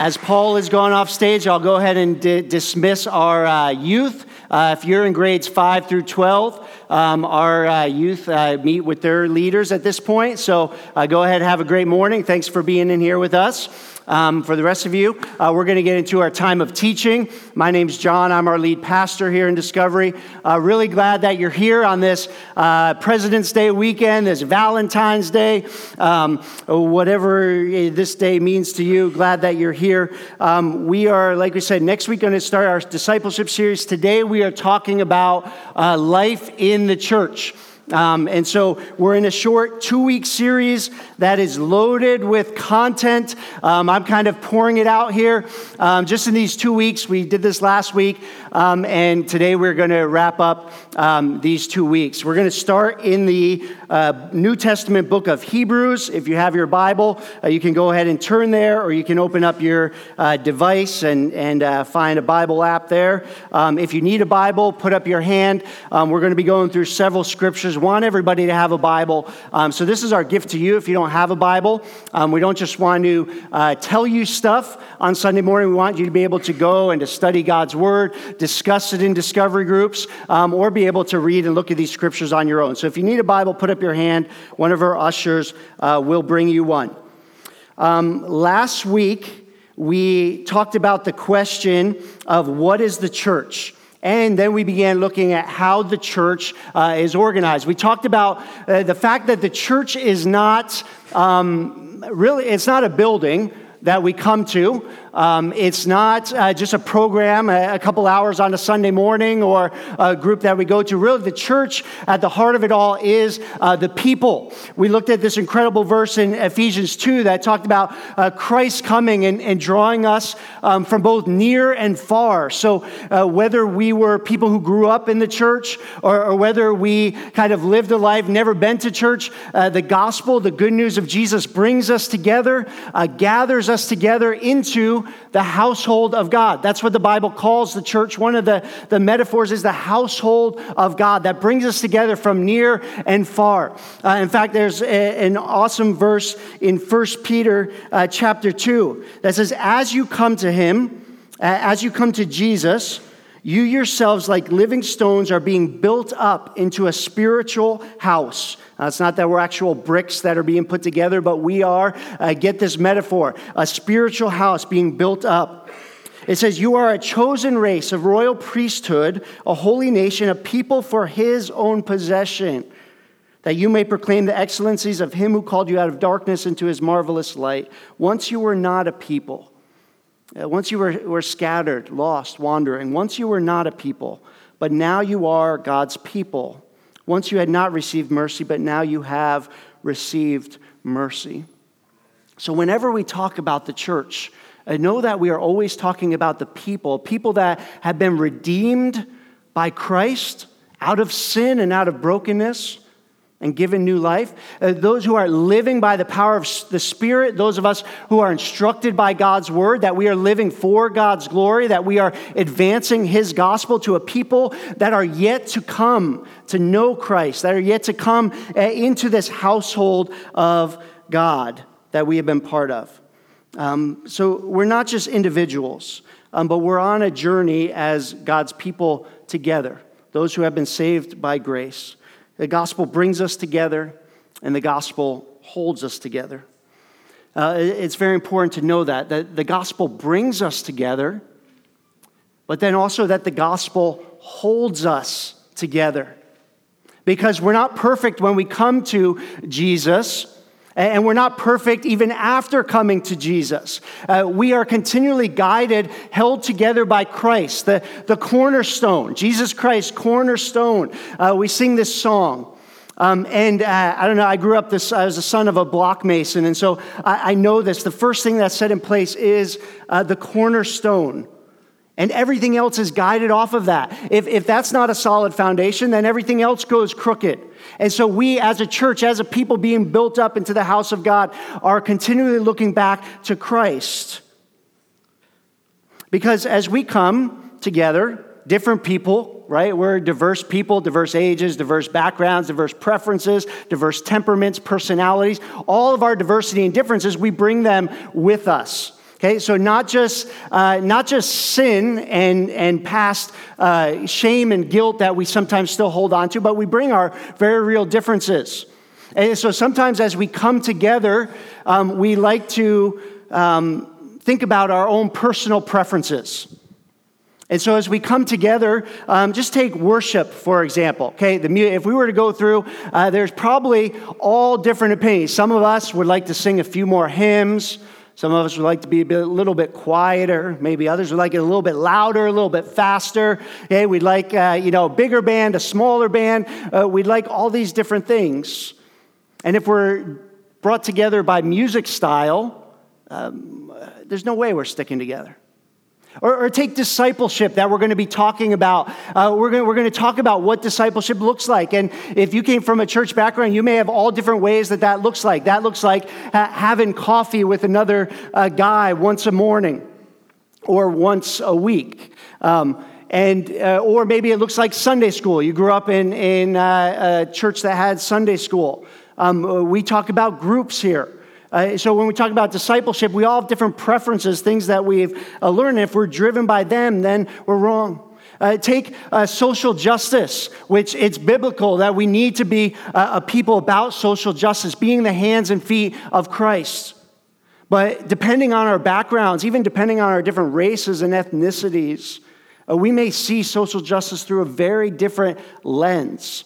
As Paul is going off stage, I'll go ahead and di- dismiss our uh, youth. Uh, if you're in grades 5 through 12, um, our uh, youth uh, meet with their leaders at this point. So uh, go ahead have a great morning. Thanks for being in here with us. Um, for the rest of you, uh, we're going to get into our time of teaching. My name's John. I'm our lead pastor here in Discovery. Uh, really glad that you're here on this uh, President's Day weekend, this Valentine's Day, um, whatever this day means to you. Glad that you're here. Um, we are, like we said, next week going to start our discipleship series. Today we are talking about uh, life in the church. Um, and so we're in a short two week series that is loaded with content. Um, I'm kind of pouring it out here um, just in these two weeks. We did this last week, um, and today we're going to wrap up um, these two weeks. We're going to start in the uh, New Testament book of Hebrews. If you have your Bible, uh, you can go ahead and turn there, or you can open up your uh, device and, and uh, find a Bible app there. Um, if you need a Bible, put up your hand. we're going to be going through several scriptures want everybody to have a Bible. Um, so, this is our gift to you if you don't have a Bible. Um, we don't just want to uh, tell you stuff on Sunday morning. We want you to be able to go and to study God's Word, discuss it in discovery groups, um, or be able to read and look at these scriptures on your own. So, if you need a Bible, put up your hand. One of our ushers uh, will bring you one. Um, last week, we talked about the question of what is the church? And then we began looking at how the church uh, is organized. We talked about uh, the fact that the church is not um, really, it's not a building that we come to. Um, it's not uh, just a program, a, a, couple hours on a Sunday morning, or a group that we go to. Really, the church at the heart of it all is uh, the people. We looked at this incredible verse in Ephesians 2 that talked about uh, Christ coming and, and drawing us um, from both near and far. So, uh, whether we were people who grew up in the church or, or whether we kind of lived a life, never been to church, uh, the gospel, the good news of Jesus brings us together, uh, gathers us together into the household of God. That's what the Bible calls the church. One of the, the metaphors is the household of God that brings us together from near and far. Uh, in fact, there's a, an awesome verse in 1 Peter uh, chapter 2 that says, As you come to him, as you come to Jesus, you yourselves, like living stones, are being built up into a spiritual house. Now, it's not that we're actual bricks that are being put together, but we are, uh, get this metaphor, a spiritual house being built up. It says, You are a chosen race, a royal priesthood, a holy nation, a people for his own possession, that you may proclaim the excellencies of him who called you out of darkness into his marvelous light. Once you were not a people Uh, once you were, were scattered, lost, wandering, once you were not a people, but now you are God's people. Once you had not received mercy, but now you have received mercy. So, whenever we talk about the church, I know that we are always talking about the people, people that have been redeemed by Christ out of sin and out of brokenness and given new life. Uh, those who are living by the power of the Spirit, those of us who are instructed by God's word, that we are living for God's glory, that we are advancing His gospel to a people that are yet to come to know Christ, that are yet to come uh, into this household of God that we have been part of. Um, so we're not just individuals, um, but we're on a journey as God's people together, those who have been saved by grace. The gospel brings us together, and the gospel holds us together. Uh, it's very important to know that, that the gospel brings us together, but then also that the gospel holds us together. Because we're not perfect when we come to Jesus, and we're not perfect even after coming to Jesus. Uh, we are continually guided, held together by Christ, the, the cornerstone, Jesus Christ, cornerstone. Uh, we sing this song. Um, and uh, I don't know, I grew up this, I was a son of a block mason, and so I, I know this. The first thing that's set in place is uh, the cornerstone. And everything else is guided off of that. If, if that's not a solid foundation, then everything else goes crooked. And so, we as a church, as a people being built up into the house of God, are continually looking back to Christ. Because as we come together, different people, right? We're diverse people, diverse ages, diverse backgrounds, diverse preferences, diverse temperaments, personalities. All of our diversity and differences, we bring them with us. Okay, so not just, uh, not just sin and, and past uh, shame and guilt that we sometimes still hold on to, but we bring our very real differences. And so sometimes as we come together, um, we like to um, think about our own personal preferences. And so, as we come together, um, just take worship, for example. Okay, the, if we were to go through, uh, there's probably all different opinions. Some of us would like to sing a few more hymns. Some of us would like to be a, bit, a little bit quieter. Maybe others would like it a little bit louder, a little bit faster. Okay, we'd like, uh, you know, a bigger band, a smaller band. Uh, we'd like all these different things. And if we're brought together by music style, um, there's no way we're sticking together. Or, or, take discipleship that we're going to be talking about. Uh, we're, going, we're going to talk about what discipleship looks like. And if you came from a church background, you may have all different ways that that looks like. That looks like ha- having coffee with another uh, guy once a morning or once a week. Um, and, uh, or maybe it looks like Sunday school. You grew up in, in uh, a church that had Sunday school. Um, we talk about groups here. Uh, so when we talk about discipleship, we all have different preferences, things that we've uh, learned. If we're driven by them, then we're wrong. Uh, take uh, social justice, which it's biblical that we need to be uh, a people about social justice, being the hands and feet of Christ. But depending on our backgrounds, even depending on our different races and ethnicities, uh, we may see social justice through a very different lens.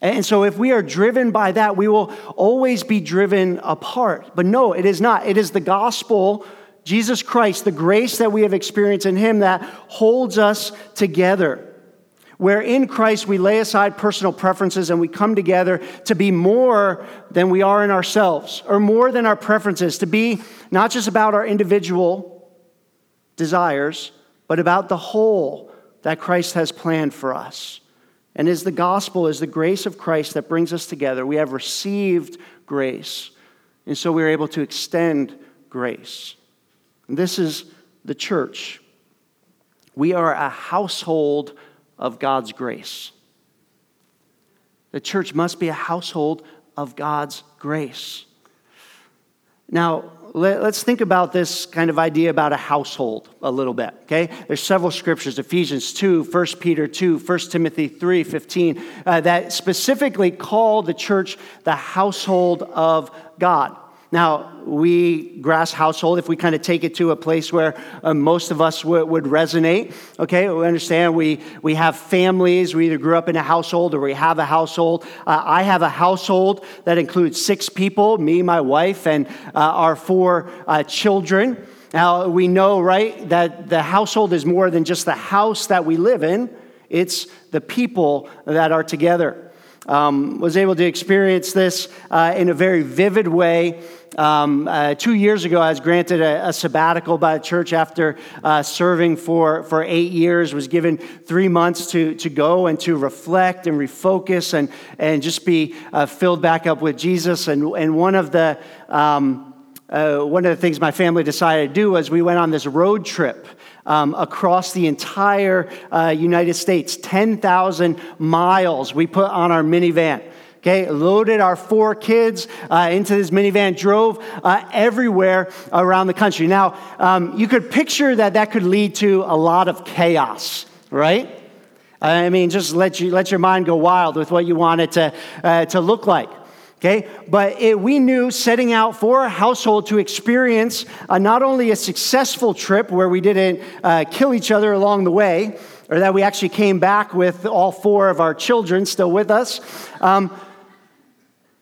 And so, if we are driven by that, we will always be driven apart. But no, it is not. It is the gospel, Jesus Christ, the grace that we have experienced in Him that holds us together. Where in Christ we lay aside personal preferences and we come together to be more than we are in ourselves, or more than our preferences, to be not just about our individual desires, but about the whole that Christ has planned for us. And as the gospel is the grace of Christ that brings us together, we have received grace. And so we're able to extend grace. And this is the church. We are a household of God's grace. The church must be a household of God's grace. Now, let, us think about this kind of idea about a household a little bit, okay? There's several scriptures, Ephesians 2, 1 Peter 2, 1 Timothy 3, 15, uh, that specifically call the church the household of God. Now, we, Grass Household, if we kind of take it to a place where uh, most of us w- would resonate, okay, we understand we, we have families. We either grew up in a household or we have a household. Uh, I have a household that includes six people me, my wife, and uh, our four uh, children. Now, we know, right, that the household is more than just the house that we live in, it's the people that are together. Um, was able to experience this uh, in a very vivid way um, uh, two years ago, I was granted a, a sabbatical by the church after uh, serving for, for eight years, was given three months to, to go and to reflect and refocus and, and just be uh, filled back up with Jesus. And, and one of the um, uh, one of the things my family decided to do was we went on this road trip um, across the entire uh, United States, 10,000 miles we put on our minivan okay, loaded our four kids uh, into this minivan, drove uh, everywhere around the country. Now, um, you could picture that that could lead to a lot of chaos, right? I mean, just let, you, let your mind go wild with what you want it to, uh, to look like. Okay, but it, we knew setting out for a household to experience uh, not only a successful trip where we didn't uh, kill each other along the way, or that we actually came back with all four of our children still with us, um,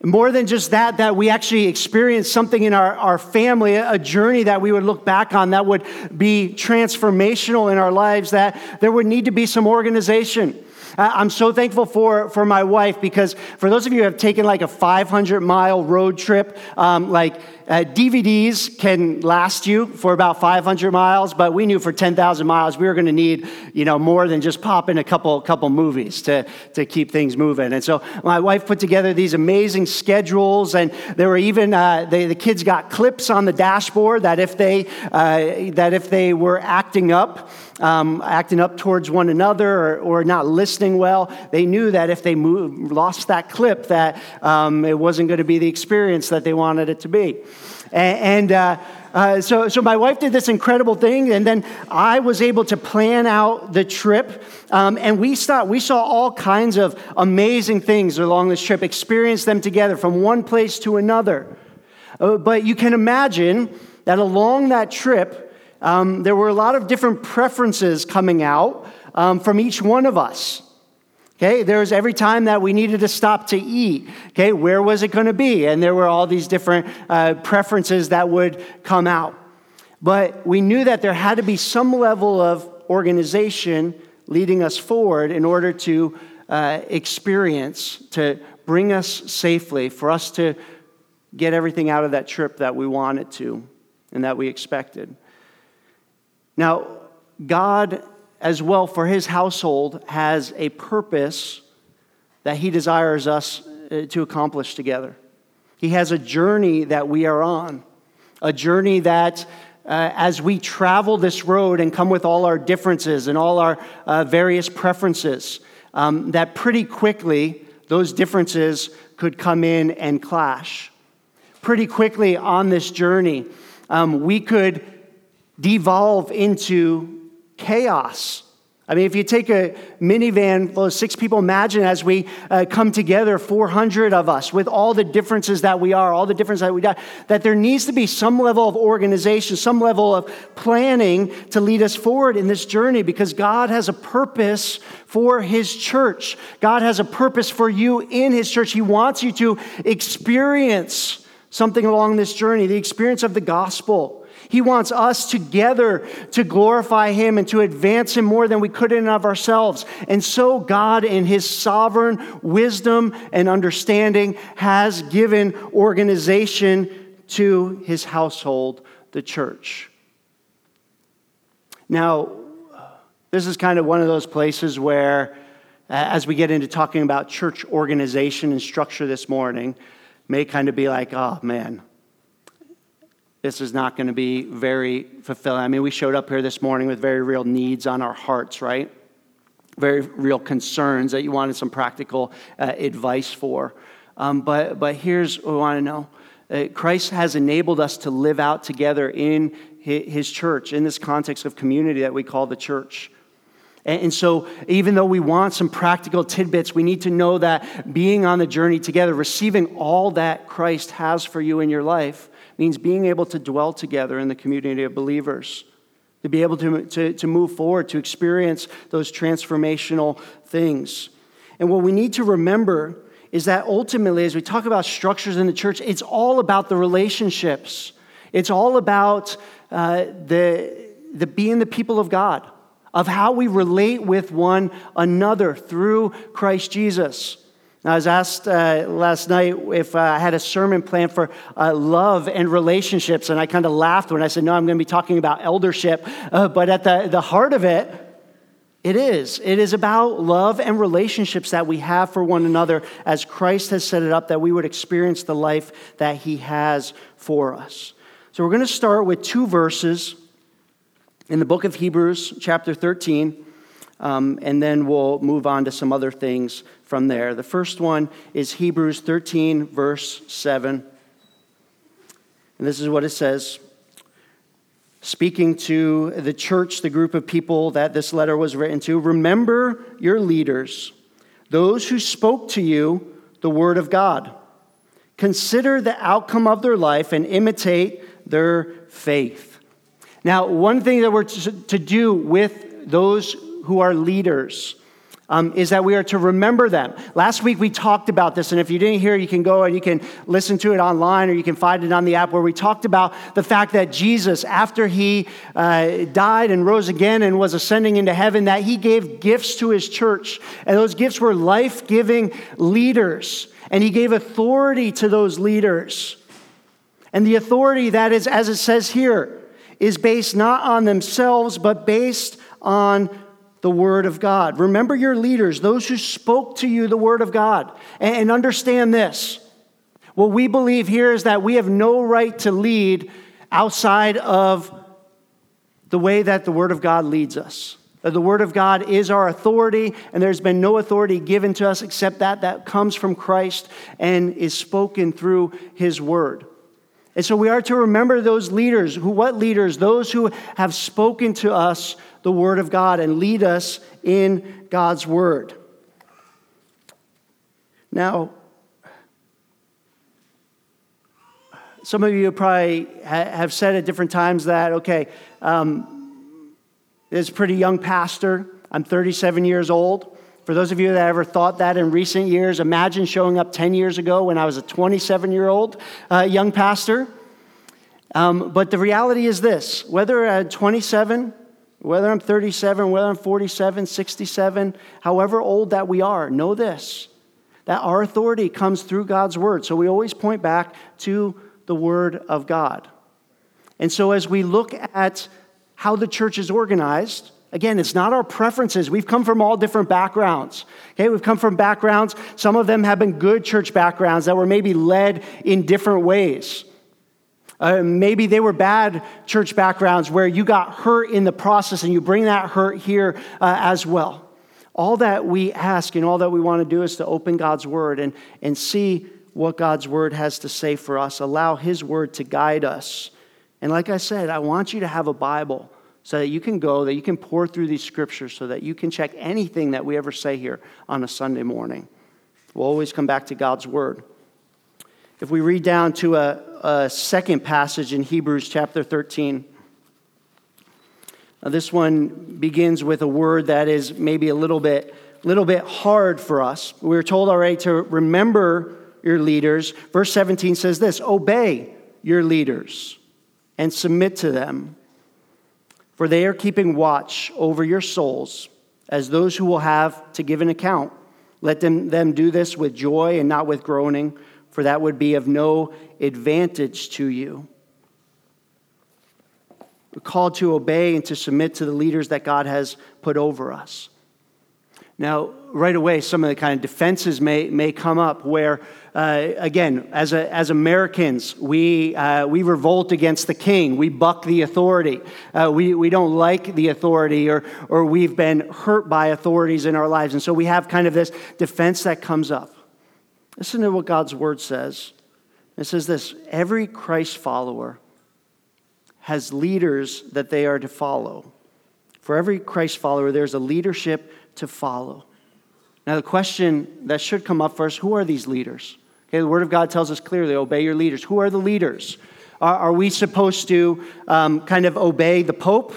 more than just that, that we actually experienced something in our, our family, a journey that we would look back on that would be transformational in our lives, that there would need to be some organization. I'm so thankful for, for my wife because for those of you who have taken like a 500 mile road trip, um, like uh, DVDs can last you for about 500 miles, but we knew for 10,000 miles we were going to need, you know, more than just pop in a couple couple movies to to keep things moving. And so my wife put together these amazing schedules, and there were even uh, they, the kids got clips on the dashboard that if they uh, that if they were acting up. Um, acting up towards one another or, or, not listening well, they knew that if they moved, lost that clip, that um, it wasn't going to be the experience that they wanted it to be. And, and uh, uh, so, so my wife did this incredible thing, and then I was able to plan out the trip. Um, and we saw, we saw all kinds of amazing things along this trip, experienced them together from one place to another. Uh, but you can imagine that along that trip, um, there were a lot of different preferences coming out um, from each one of us. Okay, there was every time that we needed to stop to eat. Okay, where was it going to be? And there were all these different uh, preferences that would come out. But we knew that there had to be some level of organization leading us forward in order to uh, experience, to bring us safely, for us to get everything out of that trip that we wanted to and that we expected. Now, God as well for his household has a purpose that he desires us uh, to accomplish together. He has a journey that we are on, a journey that uh, as we travel this road and come with all our differences and all our uh, various preferences, um, that pretty quickly those differences could come in and clash. Pretty quickly on this journey, um, we could devolve into chaos. I mean, if you take a minivan full of six people, imagine as we uh, come together, 400 of us, with all the differences that we are, all the differences that we got, that there needs to be some level of organization, some level of planning to lead us forward in this journey because God has a purpose for His church. God has a purpose for you in His church. He wants you to experience something along this journey, the experience of the gospel. He wants us together to glorify Him and to advance Him more than we could in of ourselves. And so, God, in His sovereign wisdom and understanding, has given organization to His household, the church. Now, this is kind of one of those places where, as we get into talking about church organization and structure this morning, may kind of be like, oh man, this is not going to be very fulfilling. I mean, we showed up here this morning with very real needs on our hearts, right? Very real concerns that you wanted some practical uh, advice for. Um, but, but here's what we want to know uh, Christ has enabled us to live out together in his church, in this context of community that we call the church. And so, even though we want some practical tidbits, we need to know that being on the journey together, receiving all that Christ has for you in your life, means being able to dwell together in the community of believers, to be able to, to, to move forward, to experience those transformational things. And what we need to remember is that ultimately, as we talk about structures in the church, it's all about the relationships. It's all about uh, the, the being the people of God, of how we relate with one another through Christ Jesus. I was asked uh, last night if uh, I had a sermon plan for uh, love and relationships, and I kind of laughed when I said, No, I'm going to be talking about eldership. Uh, but at the, the heart of it, it is. It is about love and relationships that we have for one another as Christ has set it up, that we would experience the life that He has for us. So we're going to start with two verses in the book of Hebrews, chapter 13. Um, and then we'll move on to some other things from there. The first one is Hebrews 13, verse 7. And this is what it says Speaking to the church, the group of people that this letter was written to, remember your leaders, those who spoke to you the word of God. Consider the outcome of their life and imitate their faith. Now, one thing that we're to do with those who are leaders. Um, is that we are to remember them. Last week we talked about this, and if you didn't hear, you can go and you can listen to it online or you can find it on the app where we talked about the fact that Jesus, after he uh, died and rose again and was ascending into heaven, that he gave gifts to his church. And those gifts were life giving leaders. And he gave authority to those leaders. And the authority that is, as it says here, is based not on themselves, but based on the Word of God. Remember your leaders, those who spoke to you the Word of God. And understand this. What we believe here is that we have no right to lead outside of the way that the Word of God leads us. The Word of God is our authority, and there's been no authority given to us except that that comes from Christ and is spoken through His Word. And so we are to remember those leaders. Who, what leaders? Those who have spoken to us the Word of God and lead us in God's Word. Now, some of you probably have said at different times that, okay, um, this pretty young pastor. I'm 37 years old. For those of you that ever thought that in recent years, imagine showing up 10 years ago when I was a 27 year old uh, young pastor. Um, but the reality is this whether at 27, whether I'm 37, whether I'm 47, 67, however old that we are, know this that our authority comes through God's word. So we always point back to the word of God. And so as we look at how the church is organized, Again, it's not our preferences. We've come from all different backgrounds. Okay, we've come from backgrounds, some of them have been good church backgrounds that were maybe led in different ways. Uh, maybe they were bad church backgrounds where you got hurt in the process and you bring that hurt here uh, as well. All that we ask and all that we want to do is to open God's word and, and see what God's word has to say for us, allow His word to guide us. And like I said, I want you to have a Bible so that you can go, that you can pour through these scriptures, so that you can check anything that we ever say here on a Sunday morning. We'll always come back to God's Word. If we read down to a, a second passage in Hebrews chapter 13, now this one begins with a word that is maybe a little bit, little bit hard for us. We are told already to remember your leaders. Verse 17 says this Obey your leaders and submit to them for they are keeping watch over your souls as those who will have to give an account. Let them, them do this with joy and not with groaning, for that would be of no advantage to you. We're called to obey and to submit to the leaders that God has put over us. Now, right away, some of the kind of defenses may, may come up where, uh, again, as, a, as Americans, we, uh, we revolt against the king. We buck the authority. Uh, we, we don't like the authority, or, or we've been hurt by authorities in our lives. And so we have kind of this defense that comes up. Listen to what God's word says. It says this every Christ follower has leaders that they are to follow. For every Christ follower, there's a leadership to follow. Now, the question that should come up first who are these leaders? Okay, the Word of God tells us clearly obey your leaders. Who are the leaders? Are, are we supposed to um, kind of obey the Pope?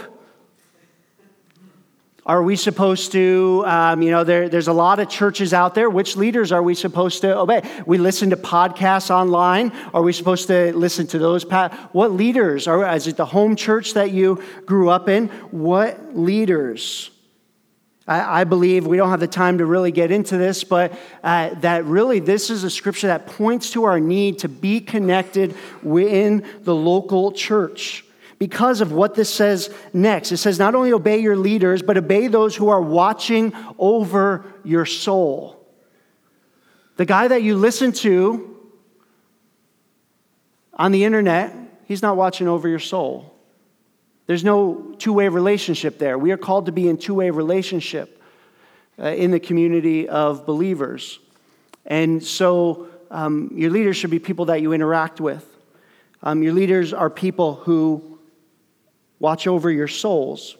Are we supposed to, um, you know, there, there's a lot of churches out there. Which leaders are we supposed to obey? We listen to podcasts online. Are we supposed to listen to those? What leaders? Are, is it the home church that you grew up in? What leaders? I, I believe we don't have the time to really get into this, but uh, that really this is a scripture that points to our need to be connected within the local church because of what this says next. It says, not only obey your leaders, but obey those who are watching over your soul. The guy that you listen to on the internet, he's not watching over your soul. There's no two way relationship there. We are called to be in two way relationship uh, in the community of believers. And so um, your leaders should be people that you interact with. Um, your leaders are people who watch over your souls.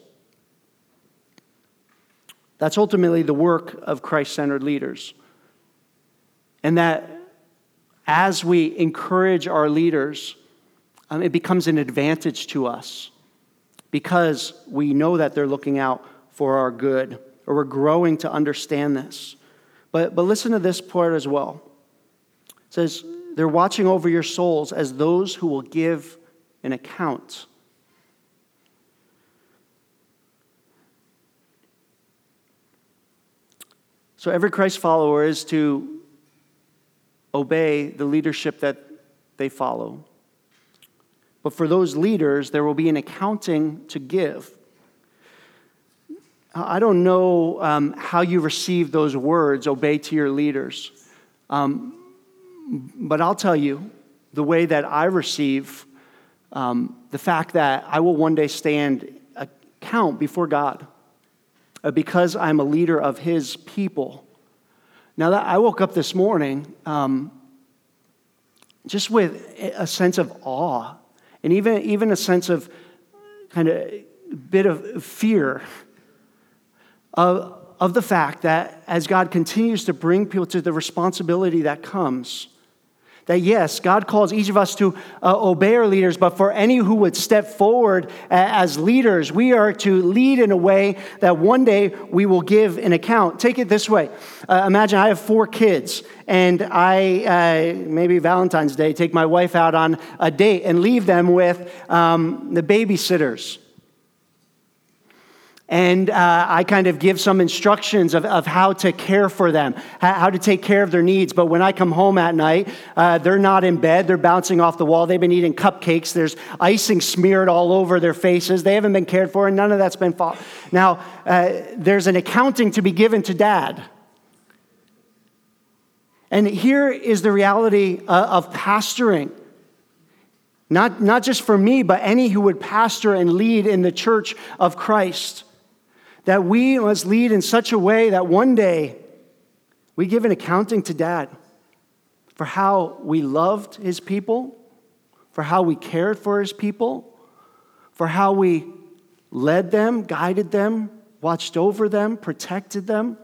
That's ultimately the work of Christ centered leaders. And that as we encourage our leaders, um, it becomes an advantage to us because we know that they're looking out for our good, or we're growing to understand this. But, but listen to this part as well. It says, They're watching over your souls as those who will give an account. So every Christ follower is to obey the leadership that they follow. But for those leaders, there will be an accounting to give. I don't know um, how you receive those words, obey to your leaders. Um, but I'll tell you the way that I receive um, the fact that I will one day stand account before God because I'm a leader of His people. Now, that I woke up this morning, um, just with a sense of awe and even, even a sense of kind of bit of fear of, of the fact that as God continues to bring people to the responsibility that comes, that yes, God calls each of us to uh, obey our leaders, but for any who would step forward uh, as leaders, we are to lead in a way that one day we will give an account. Take it this way uh, Imagine I have four kids, and I, uh, maybe Valentine's Day, take my wife out on a date and leave them with um, the babysitters and uh, I kind of give some instructions of, of how to care for them, how to take care of their needs. But when I come home at night, uh, they're not in bed, they're bouncing off the wall. They've been eating cupcakes, there's icing smeared all over their faces. They haven't been cared for, and none of that's been fought. Now, uh, there's an accounting to be given to dad. And here is the reality uh, of pastoring. Not, not just for me, but any who would pastor and lead in the church of Christ that we must lead in such a way that one day we give an accounting to dad for how we loved his people, for how we cared for his people, for how we led them, guided them, watched over them, protected them.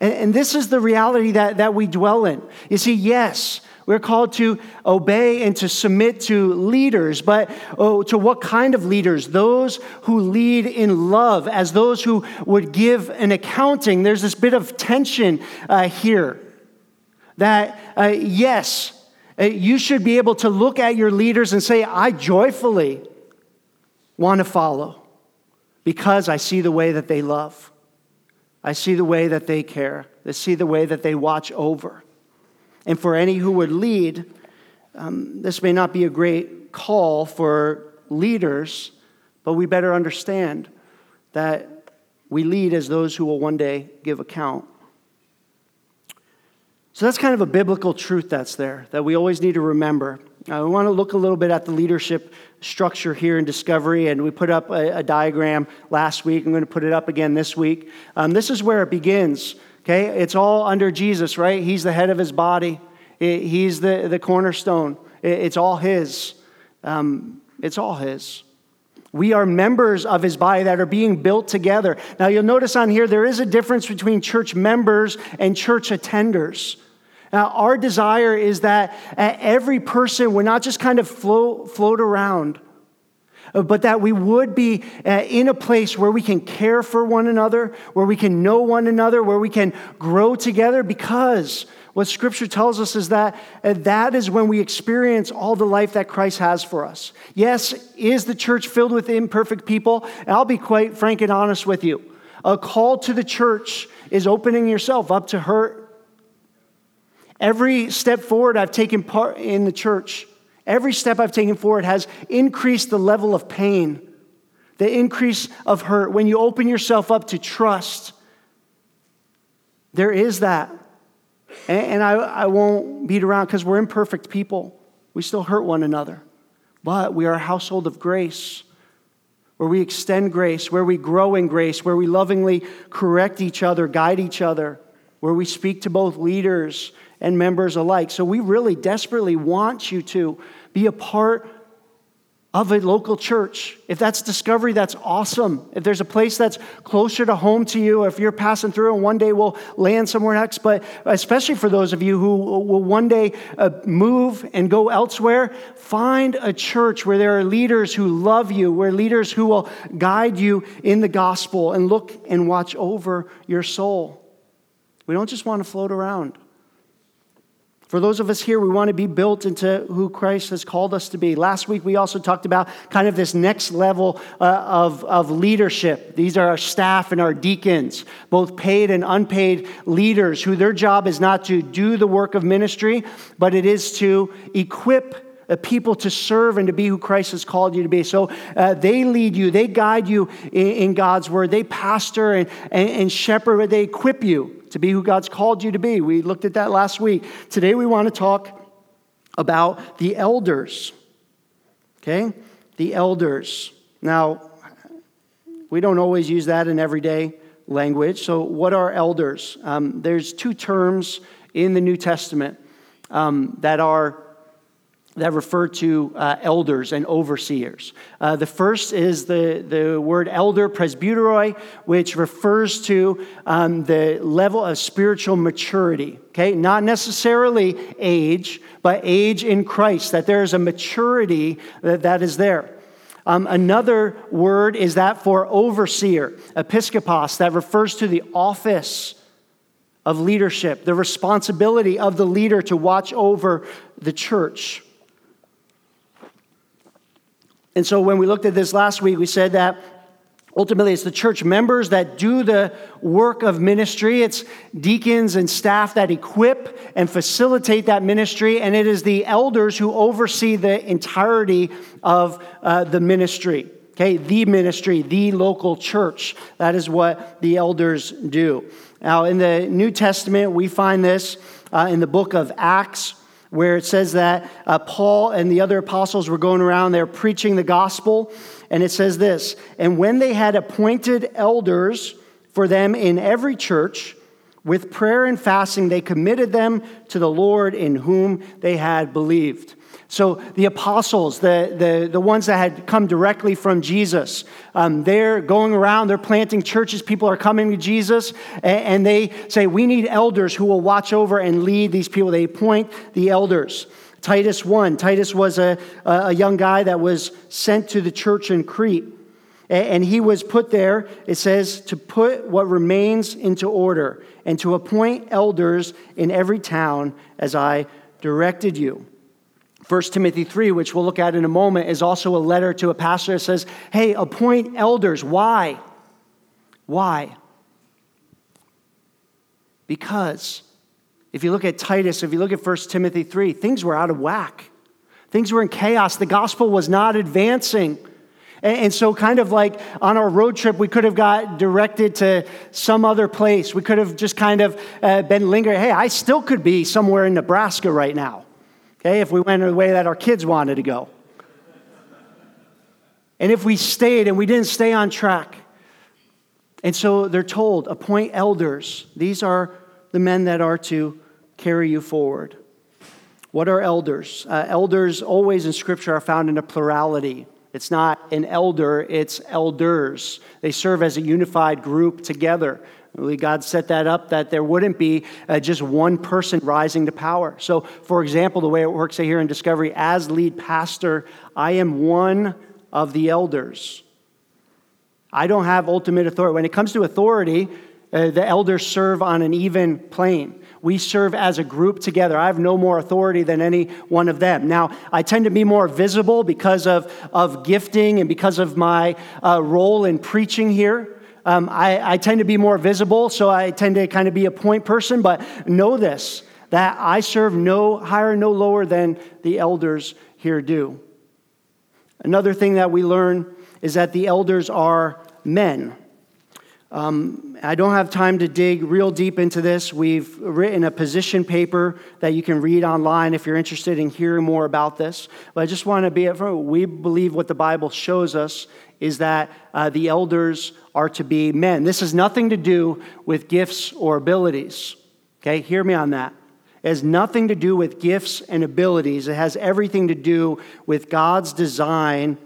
And, and this is the reality that, that we dwell in. You see, yes, we're called to obey and to submit to leaders, but oh, to what kind of leaders? Those who lead in love, as those who would give an accounting. There's this bit of tension uh, here that, uh, yes, uh, you should be able to look at your leaders and say, I joyfully want to follow because I see the way that they love. I see the way that they care. I see the way that they watch over. And for any who would lead, um, this may not be a great call for leaders, but we better understand that we lead as those who will one day give account. So that's kind of a biblical truth that's there that we always need to remember. I want to look a little bit at the leadership structure here in Discovery, and we put up a, a diagram last week. I'm going to put it up again this week. Um, this is where it begins. Okay, it's all under Jesus, right? He's the head of his body, he's the, the cornerstone. It's all his. Um, it's all his. We are members of his body that are being built together. Now, you'll notice on here there is a difference between church members and church attenders. Now, our desire is that every person would not just kind of float, float around, uh, but that we would be uh, in a place where we can care for one another, where we can know one another, where we can grow together, because what Scripture tells us is that uh, that is when we experience all the life that Christ has for us. Yes, is the church filled with imperfect people? I'll be quite frank and honest with you. A call to the church is opening yourself up to hurt. Every step forward I've taken part in the church Every step I've taken forward has increased the level of pain, the increase of hurt. When you open yourself up to trust, there is that. And I, I won't beat around because we're imperfect people. We still hurt one another. But we are a household of grace where we extend grace, where we grow in grace, where we lovingly correct each other, guide each other, where we speak to both leaders and members alike. So we really desperately want you to be a part of a local church. If that's discovery, that's awesome. If there's a place that's closer to home to you, if you're passing through and one day we'll land somewhere else, but especially for those of you who will one day uh, move and go elsewhere, find a church where there are leaders who love you, where leaders who will guide you in the gospel and look and watch over your soul. We don't just want to float around. For those of us here, we want to be built into who Christ has called us to be. Last week, we also talked about kind of this next level uh, of, of leadership. These are our staff and our deacons, both paid and unpaid leaders, who their job is not to do the work of ministry, but it is to equip uh, people to serve and to be who Christ has called you to be. So uh, they lead you, they guide you in, in, God's word, they pastor and, and, and shepherd, they equip you to be who God's called you to be. We looked at that last week. Today we want to talk about the elders. Okay? The elders. Now, we don't always use that in everyday language. So, what are elders? Um, there's two terms in the New Testament. um, that are that refer to uh, elders and overseers. Uh, the first is the, the word elder, presbyteroi, which refers to um, the level of spiritual maturity. Okay, not necessarily age, but age in Christ, that there is a maturity that, that is there. Um, another word is that for overseer, episkopos, that refers to the office of leadership, the responsibility of the leader to watch over the church. And so when we looked at this last week, we said that ultimately it's the church members that do the work of ministry. It's deacons and staff that equip and facilitate that ministry. And it is the elders who oversee the entirety of uh, the ministry. Okay, the ministry, the local church. That is what the elders do. Now, in the New Testament, we find this uh, in the book of Acts where it says that uh, Paul and the other apostles were going around there preaching the gospel. And it says this And when they had appointed elders for them in every church, with prayer and fasting, they committed them to the Lord in whom they had believed. So the apostles, the, the, the ones that had come directly from Jesus, um, they're going around, they're planting churches. People are coming to Jesus, and, and they say, We need elders who will watch over and lead these people. They appoint the elders. Titus 1. Titus was a, a young guy that was sent to the church in Crete. And he was put there, it says, to put what remains into order and to appoint elders in every town as I directed you. 1 Timothy 3, which we'll look at in a moment, is also a letter to a pastor that says, Hey, appoint elders. Why? Why? Because if you look at Titus, if you look at 1 Timothy 3, things were out of whack. Things were in chaos. The gospel was not advancing. And so, kind of like on our road trip, we could have got directed to some other place. We could have just kind of uh, been lingering. Hey, I still could be somewhere in Nebraska right now okay, if we went the way that our kids wanted to go. And if we stayed and we didn't stay on track. And so they're told, appoint elders. These are the men that are to carry you forward. What are elders? Uh, elders always in Scripture are found in a plurality. It's not an elder, it's elders. They serve as a unified group together. God set that up that there wouldn't be uh, just one person rising to power. So, for example, the way it works here in Discovery, as lead pastor, I am one of the elders. I don't have ultimate authority. When it comes to authority, uh, the elders serve on an even plane. We serve as a group together. I have no more authority than any one of them. Now, I tend to be more visible because of, of gifting and because of my uh, role in preaching here. Um, I, I tend to be more visible, so I tend to kind of be a point person, but know this that I serve no higher, no lower than the elders here do. Another thing that we learn is that the elders are men. Um, I don't have time to dig real deep into this. We've written a position paper that you can read online if you're interested in hearing more about this. But I just want to be upfront. We believe what the Bible shows us is that uh, the elders are to be men. This has nothing to do with gifts or abilities. Okay, hear me on that. It has nothing to do with gifts and abilities. It has everything to do with God's design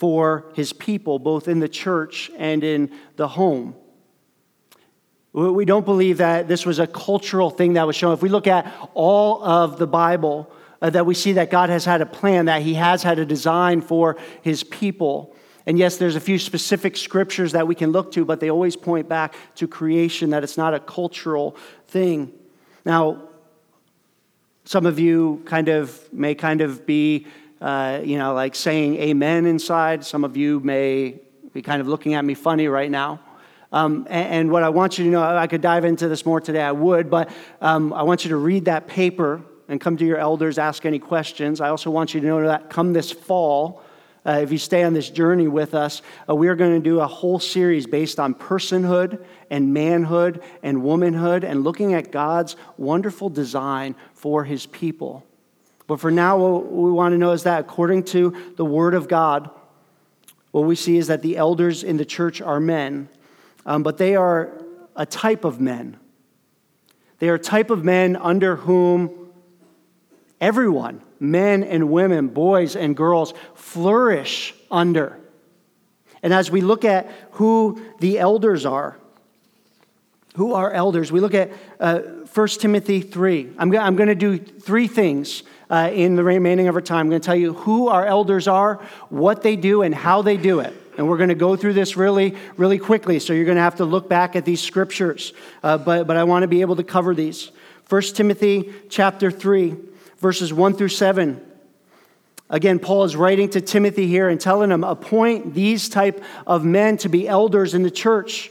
for his people, both in the church and in the home. We don't believe that this was a cultural thing that was shown. If we look at all of the Bible, uh, that we see that God has had a plan, that he has had a design for his people. And yes, there's a few specific scriptures that we can look to, but they always point back to creation, that it's not a cultural thing. Now, some of you kind of may kind of be, uh, you know, like saying amen inside. Some of you may be kind of looking at me funny right now. Um, and, and, what I want you to know, I could dive into this more today, I would, but um, I want you to read that paper and come to your elders, ask any questions. I also want you to know that come this fall, uh, if you stay on this journey with us, uh, we are going to do a whole series based on personhood and manhood and womanhood and looking at God's wonderful design for his people. But for now, what we want to know is that according to the Word of God, what we see is that the elders in the church are men, um, but they are a type of men. They are a type of men under whom everyone, men and women, boys and girls, flourish under. And as we look at who the elders are, who are elders, we look at uh, 1 Timothy 3. I'm, I'm going to do three things uh, in the remaining of our time. I'm going to tell you who our elders are, what they do, and how they do it. And we're going to go through this really, really quickly. So you're going to have to look back at these scriptures. Uh, but, but I want to be able to cover these. 1 Timothy chapter 3, verses 1 through 7. Again, Paul is writing to Timothy here and telling him, appoint these type of men to be elders in the church.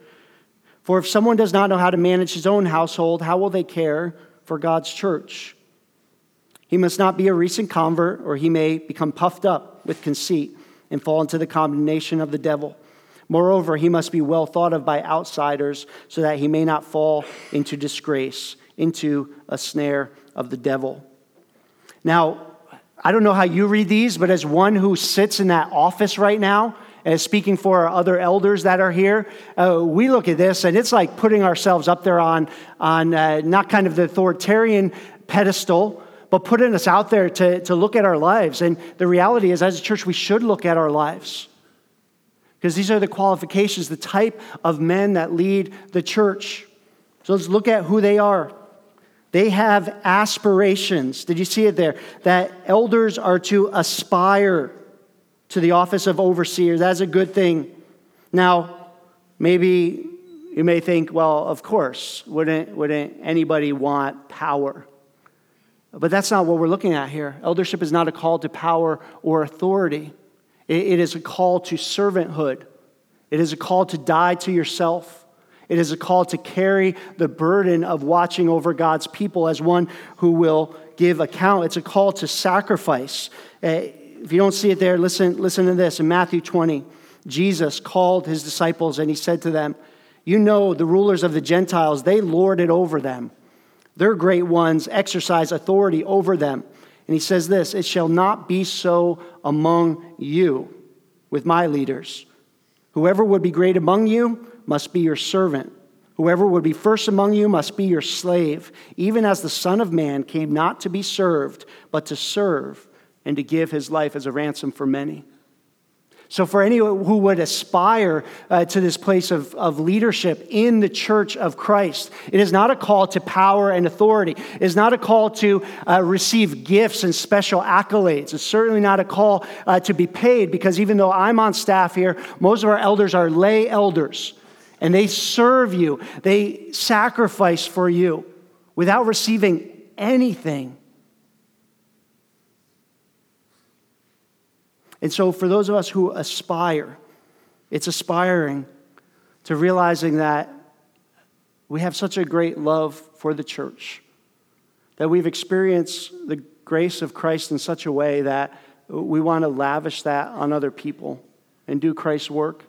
For if someone does not know how to manage his own household, how will they care for God's church? He must not be a recent convert, or he may become puffed up with conceit and fall into the condemnation of the devil. Moreover, he must be well thought of by outsiders so that he may not fall into disgrace, into a snare of the devil. Now, I don't know how you read these, but as one who sits in that office right now, as speaking for our other elders that are here, uh, we look at this and it's like putting ourselves up there on, on uh, not kind of the authoritarian pedestal, but putting us out there to, to look at our lives. And the reality is, as a church, we should look at our lives. Because these are the qualifications, the type of men that lead the church. So let's look at who they are. They have aspirations. Did you see it there? That elders are to aspire to the office of overseer. That's a good thing. Now, maybe you may think, well, of course, wouldn't, wouldn't anybody want power? But that's not what we're looking at here. Eldership is not a call to power or authority, it is a call to servanthood, it is a call to die to yourself. It is a call to carry the burden of watching over God's people as one who will give account. It's a call to sacrifice. Uh, if you don't see it there, listen, listen to this. In Matthew 20, Jesus called his disciples and he said to them, You know, the rulers of the Gentiles, they lord it over them. Their great ones exercise authority over them. And he says this It shall not be so among you with my leaders. Whoever would be great among you, must be your servant. Whoever would be first among you must be your slave, even as the Son of Man came not to be served, but to serve and to give his life as a ransom for many. So, for anyone who would aspire uh, to this place of, of leadership in the church of Christ, it is not a call to power and authority. It is not a call to uh, receive gifts and special accolades. It's certainly not a call uh, to be paid because even though I'm on staff here, most of our elders are lay elders and they serve you, they sacrifice for you without receiving anything. And so, for those of us who aspire, it's aspiring to realizing that we have such a great love for the church, that we've experienced the grace of Christ in such a way that we want to lavish that on other people and do Christ's work.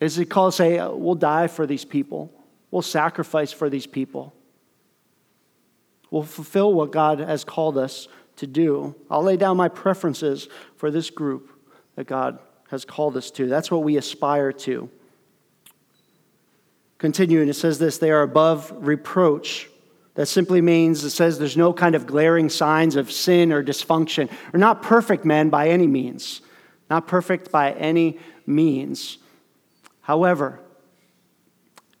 Is it called say, uh, we'll die for these people, we'll sacrifice for these people, we'll fulfill what God has called us to do. I'll lay down my preferences for this group that God has called us to. That's what we aspire to. Continuing, it says this they are above reproach. That simply means it says there's no kind of glaring signs of sin or dysfunction. They're not perfect men by any means. Not perfect by any means. However,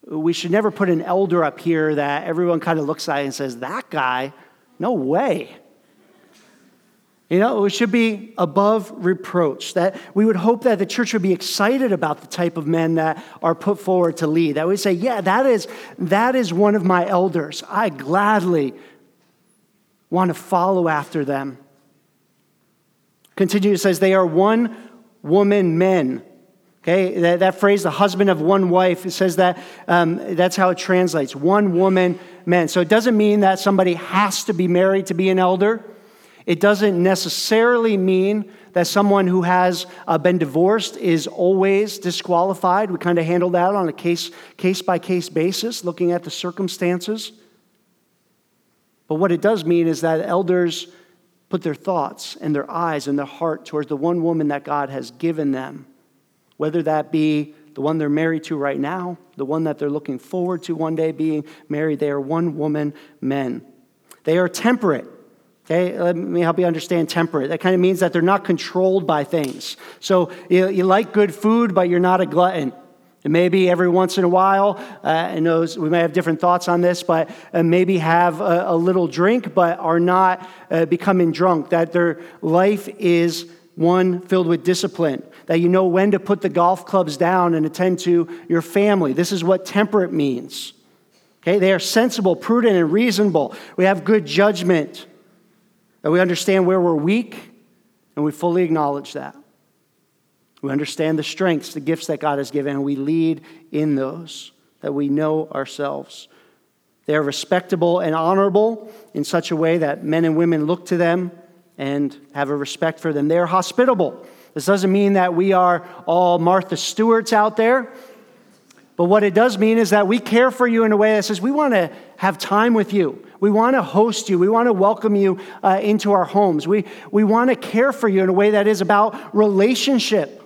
we should never put an elder up here that everyone kind of looks at and says, that guy, no way. You know, it should be above reproach. That we would hope that the church would be excited about the type of men that are put forward to lead. That we say, yeah, that is, that is one of my elders. I gladly want to follow after them. Continue, says, they are one woman men. Okay, that, that phrase, the husband of one wife, it says that um, that's how it translates one woman, men. So it doesn't mean that somebody has to be married to be an elder. It doesn't necessarily mean that someone who has uh, been divorced is always disqualified. We kind of handle that on a case, case by case basis, looking at the circumstances. But what it does mean is that elders put their thoughts and their eyes and their heart towards the one woman that God has given them, whether that be the one they're married to right now, the one that they're looking forward to one day being married. They are one woman men. They are temperate. Okay, let me help you understand temperate. That kind of means that they're not controlled by things. So you, you like good food, but you're not a glutton. And maybe every once in a while, uh, I we may have different thoughts on this, but uh, maybe have a, a, little drink, but are not uh, becoming drunk. That their life is one filled with discipline. That you know when to put the golf clubs down and attend to your family. This is what temperate means. Okay, they are sensible, prudent, and reasonable. We have good judgment. That we understand where we're weak, and we fully acknowledge that. We understand the strengths, the gifts that God has given, and we lead in those, that we know ourselves. They are respectable and honorable in such a way that men and women look to them and have a respect for them. They are hospitable. This doesn't mean that we are all Martha Stewarts out there. But what it does mean is that we care for you in a way that says we want to have time with you. We want to host you. We want to welcome you uh, into our homes. We, we want to care for you in a way that is about relationship.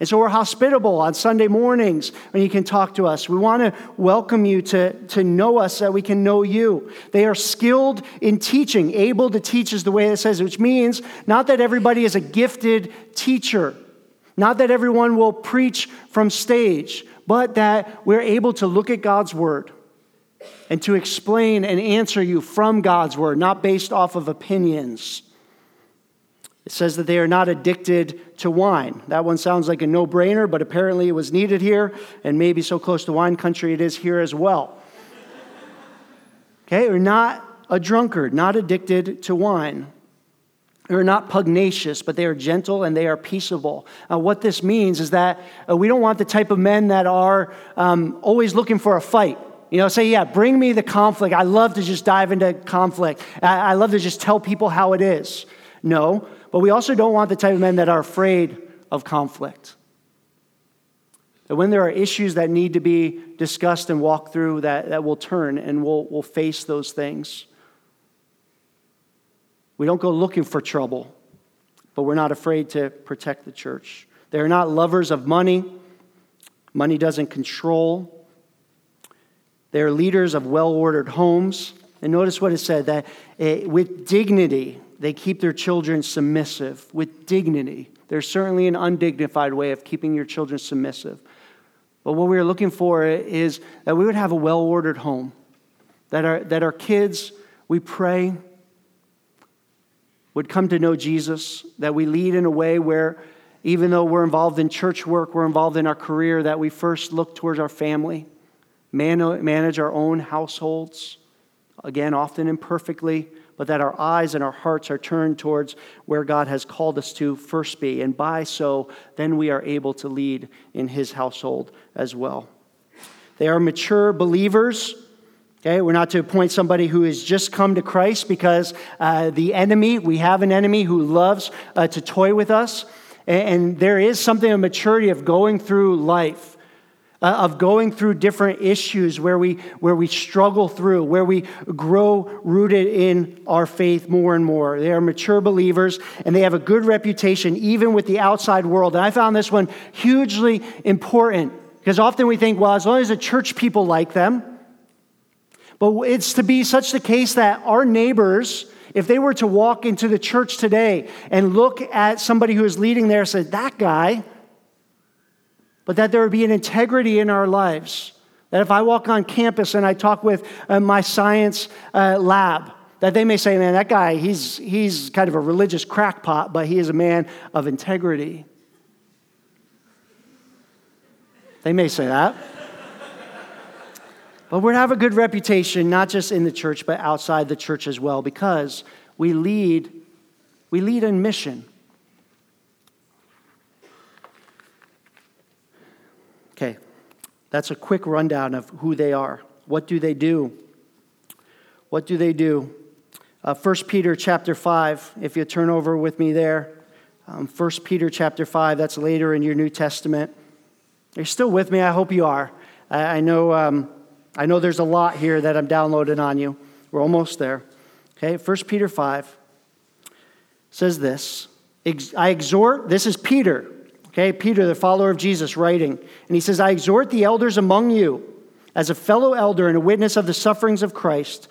And so we're hospitable on Sunday mornings when you can talk to us. We want to welcome you to, to know us so that we can know you. They are skilled in teaching, able to teach is the way it says, which means not that everybody is a gifted teacher, not that everyone will preach from stage, but that we're able to look at God's word and to explain and answer you from God's word, not based off of opinions. It says that they are not addicted to wine. That one sounds like a no brainer, but apparently it was needed here, and maybe so close to wine country it is here as well. Okay, we're not a drunkard, not addicted to wine. They are not pugnacious, but they are gentle and they are peaceable. Uh, what this means is that uh, we don't want the type of men that are um, always looking for a fight. You know, say, yeah, bring me the conflict. I love to just dive into conflict. I, I love to just tell people how it is. No, but we also don't want the type of men that are afraid of conflict. That when there are issues that need to be discussed and walked through, that, that will turn and we'll, we'll face those things. We don't go looking for trouble, but we're not afraid to protect the church. They're not lovers of money. Money doesn't control. They're leaders of well ordered homes. And notice what it said that eh, with dignity, they keep their children submissive. With dignity. There's certainly an undignified way of keeping your children submissive. But what we are looking for is that we would have a well ordered home, that our, that our kids, we pray, would come to know Jesus, that we lead in a way where even though we're involved in church work, we're involved in our career, that we first look towards our family, manage our own households, again, often imperfectly, but that our eyes and our hearts are turned towards where God has called us to first be. And by so, then we are able to lead in His household as well. They are mature believers Okay, we're not to appoint somebody who has just come to Christ because uh, the enemy, we have an enemy who loves uh, to toy with us. And, and, there is something of maturity of going through life, uh, of going through different issues where we, where we struggle through, where we grow rooted in our faith more and more. They are mature believers and they have a good reputation even with the outside world. And I found this one hugely important because often we think, well, as long as the church people like them, but it's to be such the case that our neighbors, if they were to walk into the church today and look at somebody who is leading there, say, that guy, but that there would be an integrity in our lives. That if I walk on campus and I talk with uh, my science uh, lab, that they may say, man, that guy, he's, he's kind of a religious crackpot, but he is a man of integrity. They may say that. But we're to have a good reputation, not just in the church, but outside the church as well, because we lead, we lead in mission. Okay, that's a quick rundown of who they are. What do they do? What do they do? Uh, 1 Peter chapter 5, if you turn over with me there. Um, 1 Peter chapter 5, that's later in your New Testament. You're you still with me? I hope you are. I, I know, um, I know there's a lot here that I'm downloading on you. We're almost there. Okay, 1 Peter 5 says this I exhort, this is Peter, okay, Peter, the follower of Jesus, writing, and he says, I exhort the elders among you as a fellow elder and a witness of the sufferings of Christ,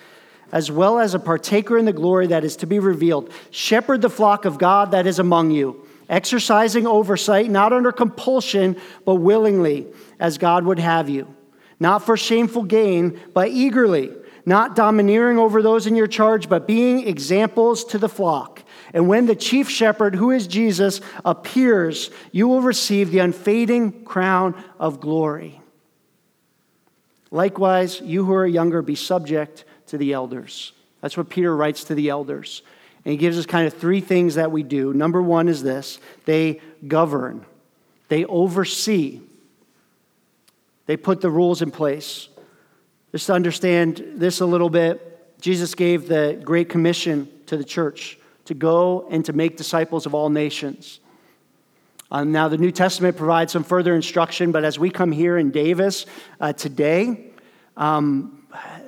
as well as a partaker in the glory that is to be revealed. Shepherd the flock of God that is among you, exercising oversight, not under compulsion, but willingly, as God would have you, not for shameful gain, but eagerly, not domineering over those in your charge, but being examples to the flock. And when the chief shepherd, who is Jesus, appears, you will receive the unfading crown of glory. Likewise, you who are younger, be subject to the elders. That's what Peter writes to the elders. And he gives us kind of three things that we do. Number one is this they govern, they oversee, they put the rules in place. Just to understand this a little bit, Jesus gave the Great Commission to the church to go and to make disciples of all nations. Um, now, the New Testament provides some further instruction, but as we come here in Davis uh, today, um,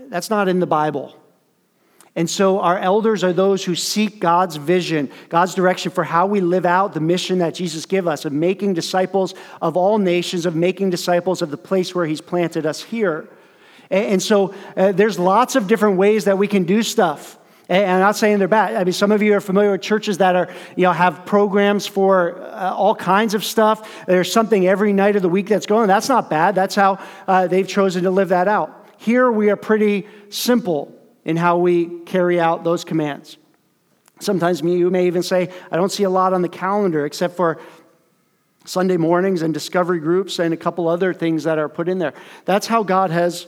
that's not in the Bible. And so, our elders are those who seek God's vision, God's direction for how we live out the mission that Jesus gave us of making disciples of all nations, of making disciples of the place where He's planted us here. And, so, uh, there's lots of different ways that we can do stuff. And I'm not saying they're bad. I mean, some of you are familiar with churches that are, you know, have programs for uh, all kinds of stuff. There's something every night of the week that's going. That's not bad. That's how uh, they've chosen to live that out. Here we are pretty simple in how we carry out those commands. Sometimes you may even say, I don't see a lot on the calendar except for Sunday mornings and discovery groups and a couple other things that are put in there. That's how God has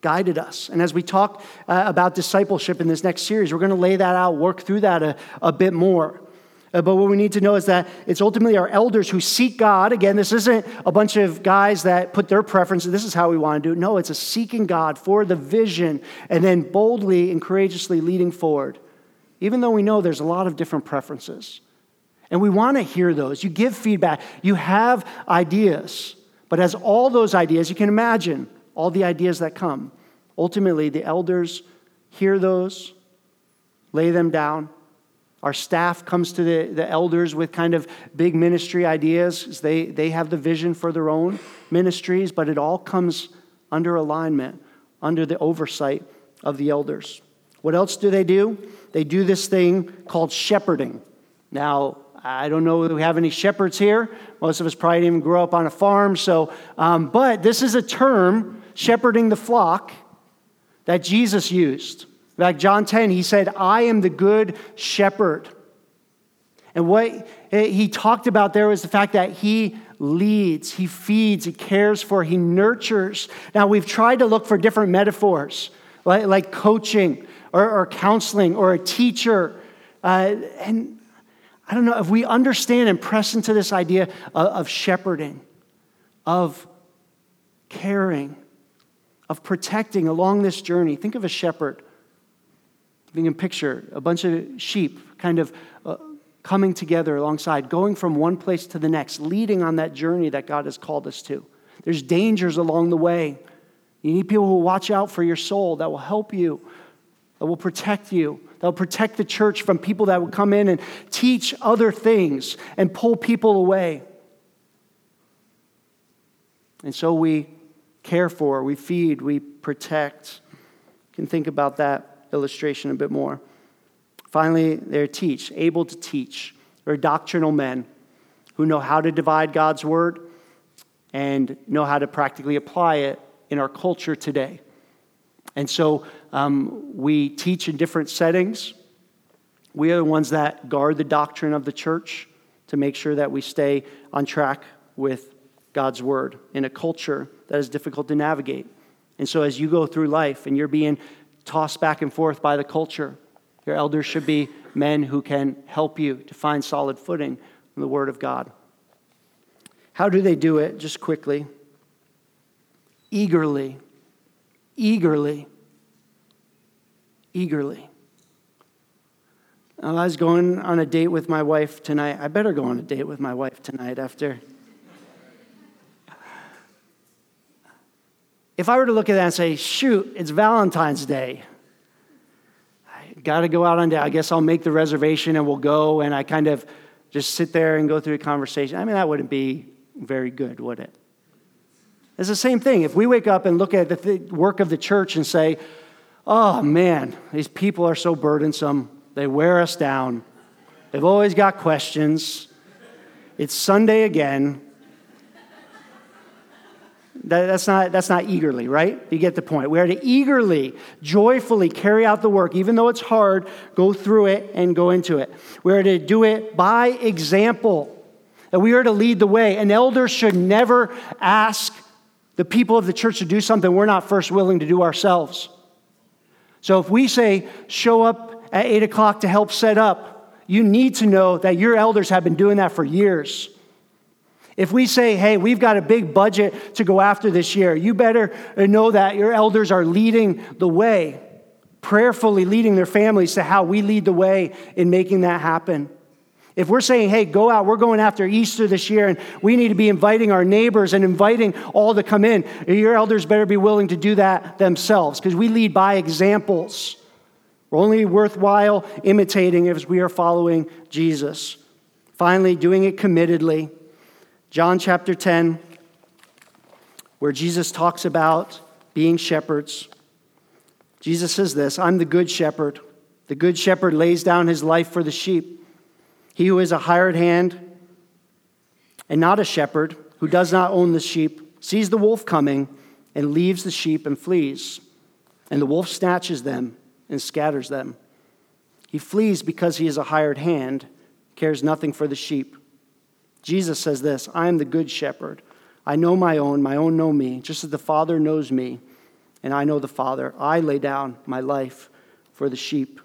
guided us. And as we talk uh, about discipleship in this next series, we're going to lay that out, work through that a, a bit more. Uh, but what we need to know is that it's ultimately our elders who seek God. Again, this isn't a bunch of guys that put their preferences, this is how we want to do it. No, it's a seeking God for the vision and then boldly and courageously leading forward, even though we know there's a lot of different preferences. And we want to hear those. You give feedback, you have ideas. But as all those ideas, you can imagine, all the ideas that come. Ultimately, the elders hear those, lay them down. Our staff comes to the, the elders with kind of big ministry ideas. They, they have the vision for their own ministries, but it all comes under alignment, under the oversight of the elders. What else do they do? They do this thing called shepherding. Now, I don't know if we have any shepherds here. Most of us probably didn't even grow up on a farm. So, um, but this is a term shepherding the flock that Jesus used. Fact, John 10, he said, I am the good shepherd. And what he talked about there was the fact that he leads, he feeds, he cares for, he nurtures. Now, we've tried to look for different metaphors, like, like coaching or, or, counseling or a teacher. Uh, and I don't know if we understand and press into this idea of, of shepherding, of caring, of protecting along this journey. Think of a shepherd. You can picture a bunch of sheep kind of uh, coming together alongside, going from one place to the next, leading on that journey that God has called us to. There's dangers along the way. You need people who watch out for your soul, that will help you, that will protect you, that will protect the church from people that will come in and teach other things and pull people away. And so we care for, we feed, we protect. You can think about that illustration a bit more. Finally, they're teach, able to teach. They're doctrinal men who know how to divide God's word and know how to practically apply it in our culture today. And so um, we teach in different settings. We are the ones that guard the doctrine of the church to make sure that we stay on track with God's word in a culture that is difficult to navigate. And so, as you go through life and you're being tossed back and forth by the culture, your elders should be men who can help you to find solid footing in the Word of God. How do they do it? Just quickly. Eagerly. Eagerly. Eagerly. I was going on a date with my wife tonight. I better go on a date with my wife tonight after. If I were to look at that and say, shoot, it's Valentine's Day, I got to go out on date. I guess I'll make the reservation and we'll go. And I kind of just sit there and go through a conversation. I mean, that wouldn't be very good, would it? It's the same thing. If we wake up and look at the th- work of the church and say, oh man, these people are so burdensome, they wear us down. They've always got questions. It's Sunday again. That, that's, not, that's not eagerly, right? You get the point. We are to eagerly, joyfully carry out the work, even though it's hard, go through it and go into it. We are to do it by example. And we are to lead the way. An elder should never ask the people of the church to do something we're not first willing to do ourselves. So if we say, show up at 8 o'clock to help set up, you need to know that your elders have been doing that for years. If we say, hey, we've got a big budget to go after this year, you better know that your elders are leading the way, prayerfully leading their families to how we lead the way in making that happen. If we're saying, hey, go out, we're going after Easter this year, and we need to be inviting our neighbors and inviting all to come in, your elders better be willing to do that themselves because we lead by examples. We're only worthwhile imitating if we are following Jesus. Finally, doing it committedly. John chapter 10, where Jesus talks about being shepherds. Jesus says this I'm the good shepherd. The good shepherd lays down his life for the sheep. He who is a hired hand and not a shepherd, who does not own the sheep, sees the wolf coming and leaves the sheep and flees. And the wolf snatches them and scatters them. He flees because he is a hired hand, cares nothing for the sheep. Jesus says this I am the good shepherd. I know my own, my own know me, just as the Father knows me, and I know the Father. I lay down my life for the sheep.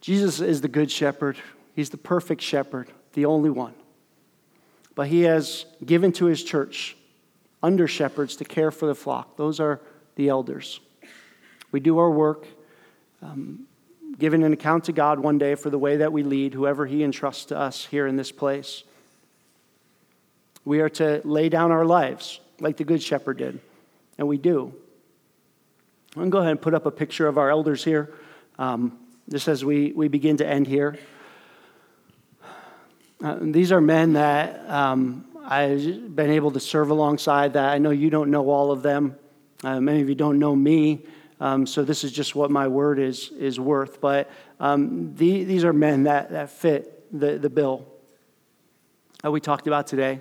Jesus is the good shepherd. He's the perfect shepherd, the only one. But he has given to his church under shepherds to care for the flock. Those are the elders. We do our work, um, giving an account to God one day for the way that we lead whoever He entrusts to us here in this place. We are to lay down our lives like the Good Shepherd did, and we do. I'm going to go ahead and put up a picture of our elders here, um, just as we, we begin to end here. Uh, these are men that um, I've been able to serve alongside that. I know you don't know all of them. Uh, many of you don't know me. Um, so this is just what my word is, is worth. But um, the, these are men that, that fit the, the bill that we talked about today,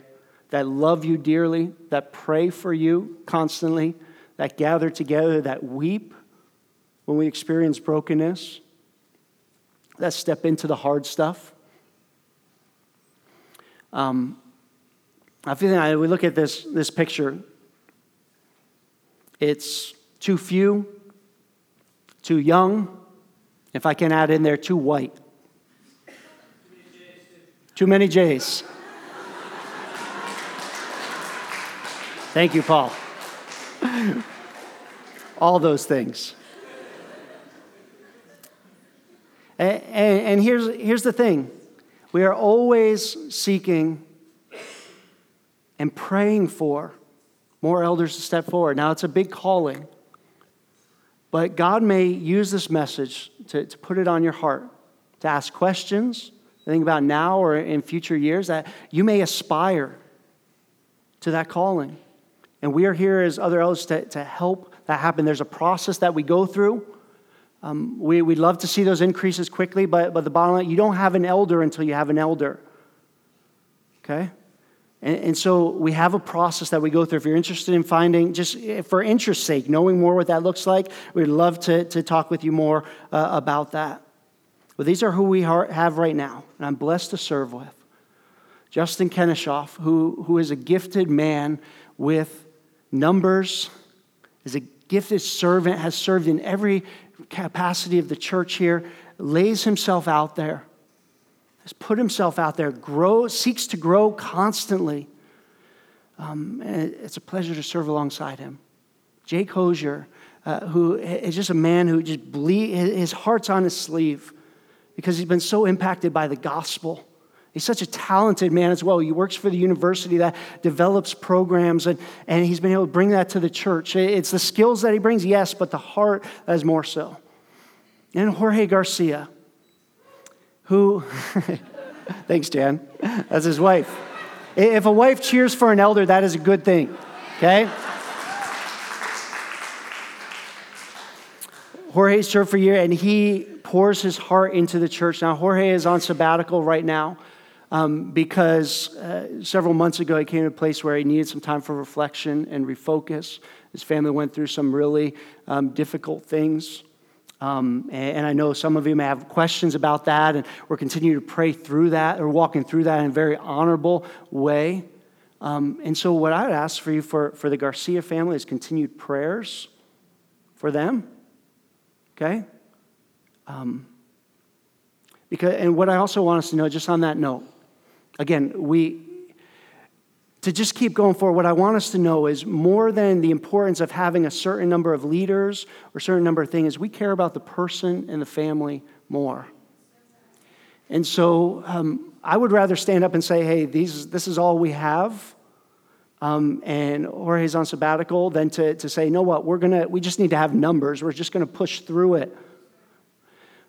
that love you dearly, that pray for you constantly, that gather together, that weep when we experience brokenness, that step into the hard stuff. Um, I feel like we look at this, this picture, it's too few, too young, if I can add in there, too white. Too many J's. Thank you, Paul. All those things. And, and, here's, here's the thing we are always seeking and praying for more elders to step forward. Now, it's a big calling. But God may use this message to, to put it on your heart, to ask questions, think about now or in future years, that you may aspire to that calling. And we are here as other elders to, to help that happen. There's a process that we go through. Um, we, we'd love to see those increases quickly, but, but the bottom line, you don't have an elder until you have an elder. Okay? And, and, so we have a process that we go through. If you're interested in finding, just for interest's sake, knowing more what that looks like, we'd love to, to talk with you more uh, about that. But these are who we are, have right now, and I'm blessed to serve with. Justin Keneshoff, who, who is a gifted man with numbers, is a gifted servant, has served in every capacity of the church here, lays himself out there has put himself out there, grow, seeks to grow constantly. Um, it's a pleasure to serve alongside him. Jake Hosier, uh, who is just a man who just bleed, his heart's on his sleeve. because he's been so impacted by the gospel. He's such a talented man as well. He works for the university that develops programs, and, and he's been able to bring that to the church. It's the skills that he brings, yes, but the heart is more so. And Jorge Garcia, who, thanks, Jan, that's his wife. If a wife cheers for an elder, that is a good thing, okay? Jorge served for a year and he pours his heart into the church. Now, Jorge is on sabbatical right now um, because uh, several months ago he came to a place where he needed some time for reflection and refocus. His family went through some really um, difficult things. Um, and, I know some of you may have questions about that, and we're continuing to pray through that or walking through that in a very honorable way. Um, and so, what I would ask for you for, for the Garcia family is continued prayers for them Okay? Um, because, and what I also want us to know, just on that note, again, we, to just keep going forward, what I want us to know is more than the importance of having a certain number of leaders or a certain number of things, we care about the person and the family more. And so um, I would rather stand up and say, hey, these, this is all we have. Um, and Jorge's on sabbatical, than to, to say, you know what, we're gonna, we just need to have numbers. We're just gonna push through it.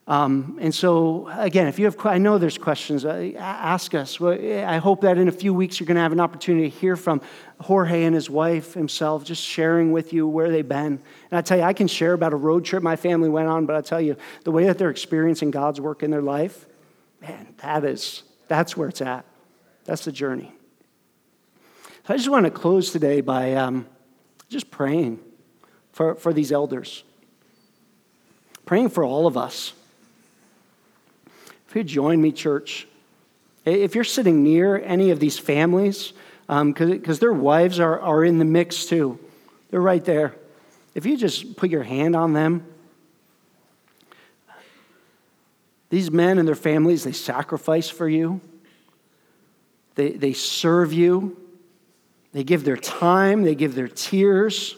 Um, and so, again, if you have, I know there's questions, uh, ask us. I hope that in a few weeks you're going to have an opportunity to hear from Jorge and his wife himself, just sharing with you where they've been. And I tell you, I can share about a road trip my family went on, but I tell you, the way that they're experiencing God's work in their life, man, that is, that's where it's at. That's the journey. So I just want to close today by um, just praying for, for these elders, praying for all of us. If you join me, church, if you're sitting near any of these families, because um, their wives are, are in the mix too, they're right there. If you just put your hand on them, these men and their families, they sacrifice for you, they, they serve you. They give their time, they give their tears.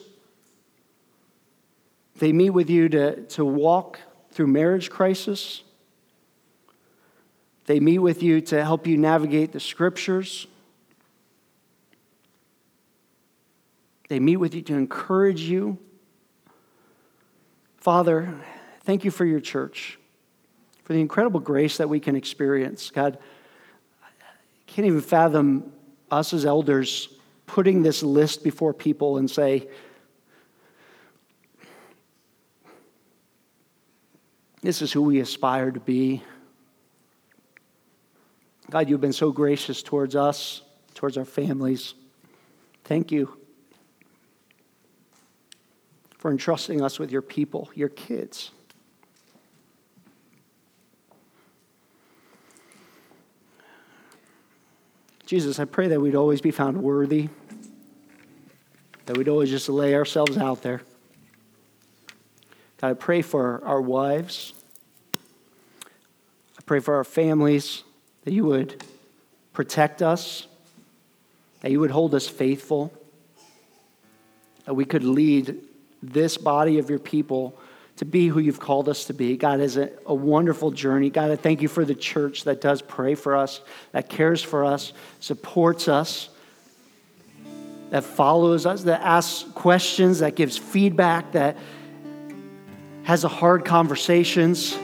They meet with you to, to walk through marriage crisis. They meet with you to help you navigate the scriptures. They meet with you to encourage you. Father, thank you for your church, for the incredible grace that we can experience. God, I can't even fathom us as elders putting this list before people and say, This is who we aspire to be. God, you've been so gracious towards us, towards our families. Thank you for entrusting us with your people, your kids. Jesus, I pray that we'd always be found worthy, that we'd always just lay ourselves out there. God, I pray for our wives. I pray for our families that you would protect us, that you would hold us faithful, that we could lead this body of your people to be who you've called us to be. God, is a, a wonderful journey. God, I thank you for the church that does pray for us, that cares for us, supports us, that follows us, that asks questions, that gives feedback, that has hard conversations.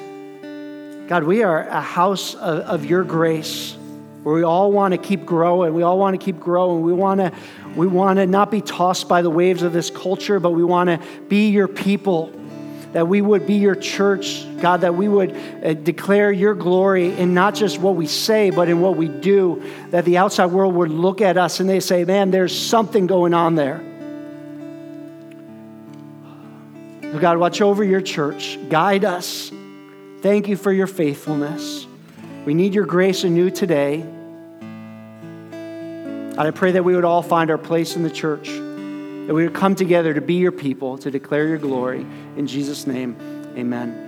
God, we are a house of, of your grace where we all want to keep growing. We all want to keep growing. We want to, we want to not be tossed by the waves of this culture, but we want to be your people that we would be your church, God, that we would uh, declare your glory in not just what we say, but in what we do, that the outside world would look at us and they say, man, there's something going on there. God, watch over your church, guide us. Thank you for your faithfulness. We need your grace anew today. And I pray that we would all find our place in the church that we would come together to be your people, to declare your glory. In Jesus' name, amen.